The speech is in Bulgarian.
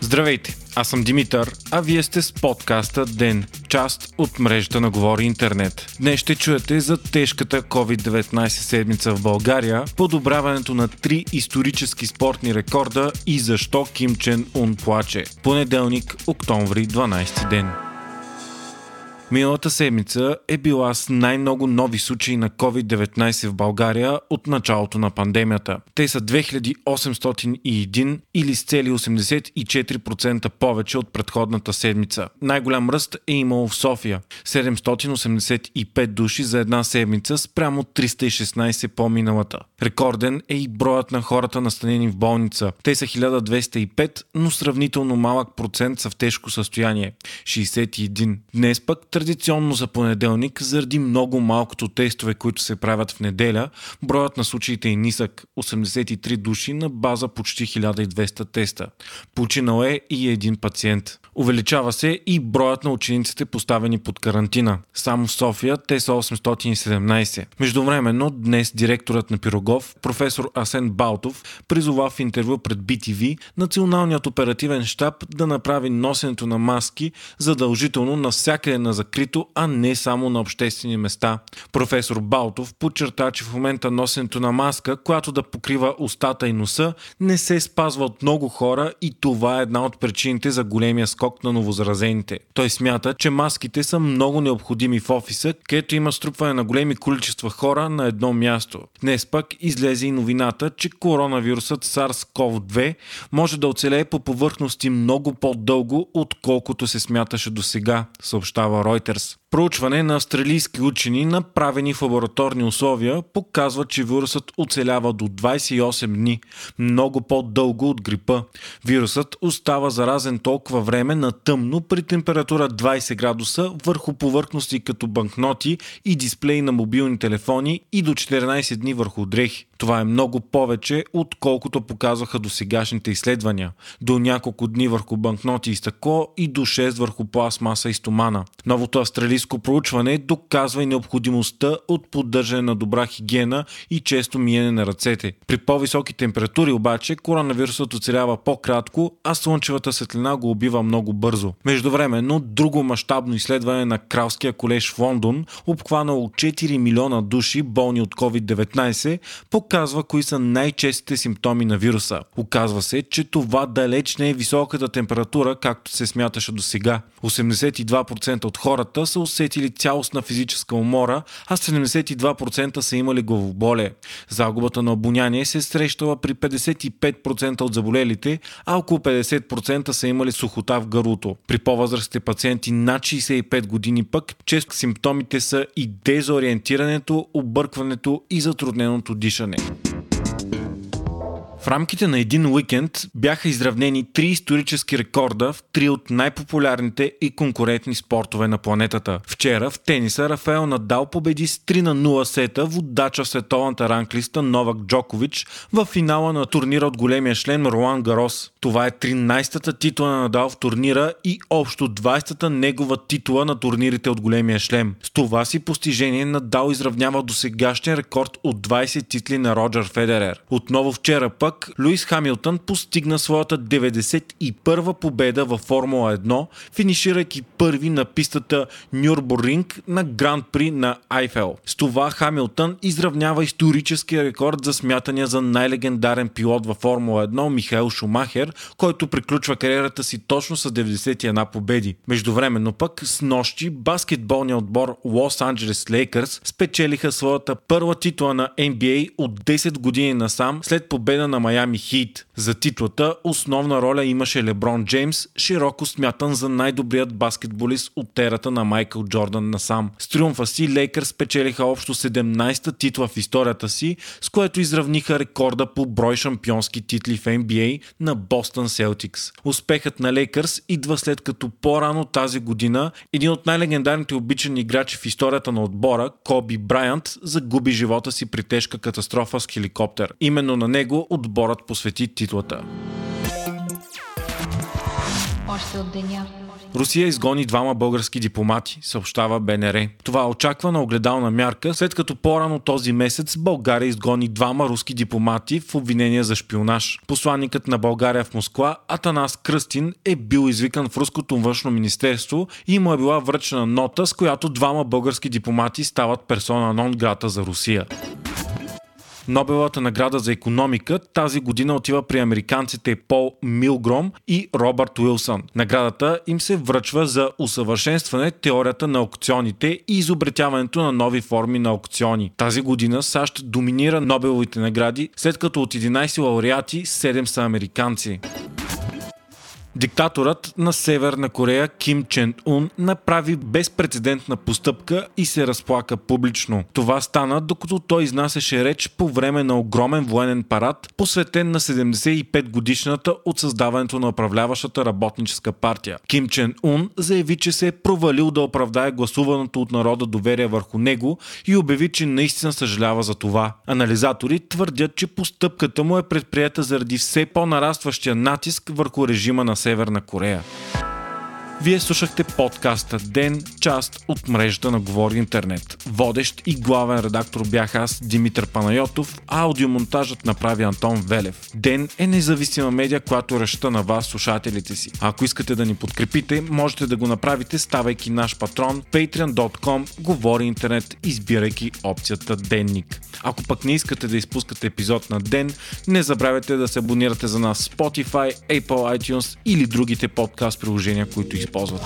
Здравейте, аз съм Димитър, а вие сте с подкаста ДЕН, част от мрежата на Говори Интернет. Днес ще чуете за тежката COVID-19 седмица в България, подобряването на три исторически спортни рекорда и защо Ким Чен Ун плаче. Понеделник, октомври, 12 ден. Миналата седмица е била с най-много нови случаи на COVID-19 в България от началото на пандемията. Те са 2801 или с цели 84% повече от предходната седмица. Най-голям ръст е имало в София 785 души за една седмица спрямо 316 по-миналата. Рекорден е и броят на хората настанени в болница. Те са 1205, но сравнително малък процент са в тежко състояние 61. Днес пък Традиционно за понеделник, заради много малкото тестове, които се правят в неделя, броят на случаите е нисък 83 души на база почти 1200 теста. Починал е и един пациент. Увеличава се и броят на учениците поставени под карантина. Само в София те са 817. Междувременно днес директорът на Пирогов, професор Асен Балтов, призова в интервю пред BTV Националният оперативен штаб да направи носенето на маски задължително навсякъде на закрито, а не само на обществени места. Професор Балтов подчерта, че в момента носенето на маска, която да покрива устата и носа, не се спазва от много хора и това е една от причините за големия скок на новозаразените. Той смята, че маските са много необходими в офиса, където има струпване на големи количества хора на едно място. Днес пък излезе и новината, че коронавирусът SARS-CoV-2 може да оцелее по повърхности много по-дълго, отколкото се смяташе до сега, съобщава Reuters. Проучване на австралийски учени, направени в лабораторни условия, показва, че вирусът оцелява до 28 дни, много по-дълго от грипа. Вирусът остава заразен толкова време на тъмно при температура 20 градуса върху повърхности като банкноти и дисплеи на мобилни телефони и до 14 дни върху дрехи. Това е много повече, отколкото показваха до сегашните изследвания. До няколко дни върху банкноти и стъкло и до 6 върху пластмаса и стомана. Новото австралийско проучване доказва и необходимостта от поддържане на добра хигиена и често миене на ръцете. При по-високи температури обаче коронавирусът оцелява по-кратко, а слънчевата светлина го убива много бързо. Междувременно, друго мащабно изследване на Кралския колеж в Лондон, обхванало 4 милиона души болни от COVID-19, показва кои са най-честите симптоми на вируса. Оказва се, че това далеч не е високата температура, както се смяташе до сега. 82% от хората са усетили цялостна физическа умора, а 72% са имали главоболие. Загубата на обоняние се е срещала при 55% от заболелите, а около 50% са имали сухота в гърлото. При по-възрастните пациенти над 65 години пък често симптомите са и дезориентирането, объркването и затрудненото дишане. В рамките на един уикенд бяха изравнени три исторически рекорда в три от най-популярните и конкурентни спортове на планетата. Вчера в тениса Рафаел Надал победи с 3 на 0 сета водача в световната ранглиста Новак Джокович в финала на турнира от големия член Руан Гарос. Това е 13-та титла на Надал в турнира и общо 20-та негова титла на турнирите от големия шлем. С това си постижение Надал изравнява до сегашния рекорд от 20 титли на Роджер Федерер. Отново вчера пък пък Луис Хамилтън постигна своята 91-а победа във Формула 1, финиширайки първи на пистата Нюрбуринг на Гранд При на Айфел. С това Хамилтън изравнява историческия рекорд за смятания за най-легендарен пилот във Формула 1 Михаил Шумахер, който приключва кариерата си точно с 91 победи. Междувременно пък с нощи баскетболният отбор Лос Анджелес Лейкърс спечелиха своята първа титла на NBA от 10 години насам след победа на Майами Хит. За титлата основна роля имаше Леброн Джеймс, широко смятан за най-добрият баскетболист от терата на Майкъл Джордан насам. С триумфа си Лейкърс спечелиха общо 17-та титла в историята си, с което изравниха рекорда по брой шампионски титли в NBA на Бостън Селтикс. Успехът на Лейкърс идва след като по-рано тази година един от най-легендарните обичани играчи в историята на отбора, Коби Брайант, загуби живота си при тежка катастрофа с хеликоптер. Именно на него от отборът посвети титлата. още от деня. Русия изгони двама български дипломати, съобщава БНР. Това е очаквана огледална мярка, след като по-рано този месец България изгони двама руски дипломати в обвинения за шпионаж. Посланникът на България в Москва, Атанас Кръстин, е бил извикан в руското външно министерство и му е била връчена нота, с която двама български дипломати стават персона нон грата за Русия. Нобелата награда за економика тази година отива при американците Пол Милгром и Робърт Уилсън. Наградата им се връчва за усъвършенстване теорията на аукционите и изобретяването на нови форми на аукциони. Тази година САЩ доминира Нобеловите награди, след като от 11 лауреати 7 са американци. Диктаторът на Северна Корея Ким Чен Ун направи безпредседентна постъпка и се разплака публично. Това стана докато той изнасяше реч по време на огромен военен парад, посветен на 75 годишната от създаването на управляващата работническа партия. Ким Чен Ун заяви, че се е провалил да оправдае гласуваното от народа доверие върху него и обяви, че наистина съжалява за това. Анализатори твърдят, че постъпката му е предприята заради все по-нарастващия натиск върху режима на Северна Корея. Вие слушахте подкаста Ден, част от мрежата на Говори Интернет. Водещ и главен редактор бях аз, Димитър Панайотов, а аудиомонтажът направи Антон Велев. Ден е независима медия, която ръща на вас, слушателите си. Ако искате да ни подкрепите, можете да го направите, ставайки наш патрон patreon.com, Говори Интернет, избирайки опцията Денник. Ако пък не искате да изпускате епизод на ден, не забравяйте да се абонирате за нас Spotify, Apple iTunes или другите подкаст приложения, които използвати.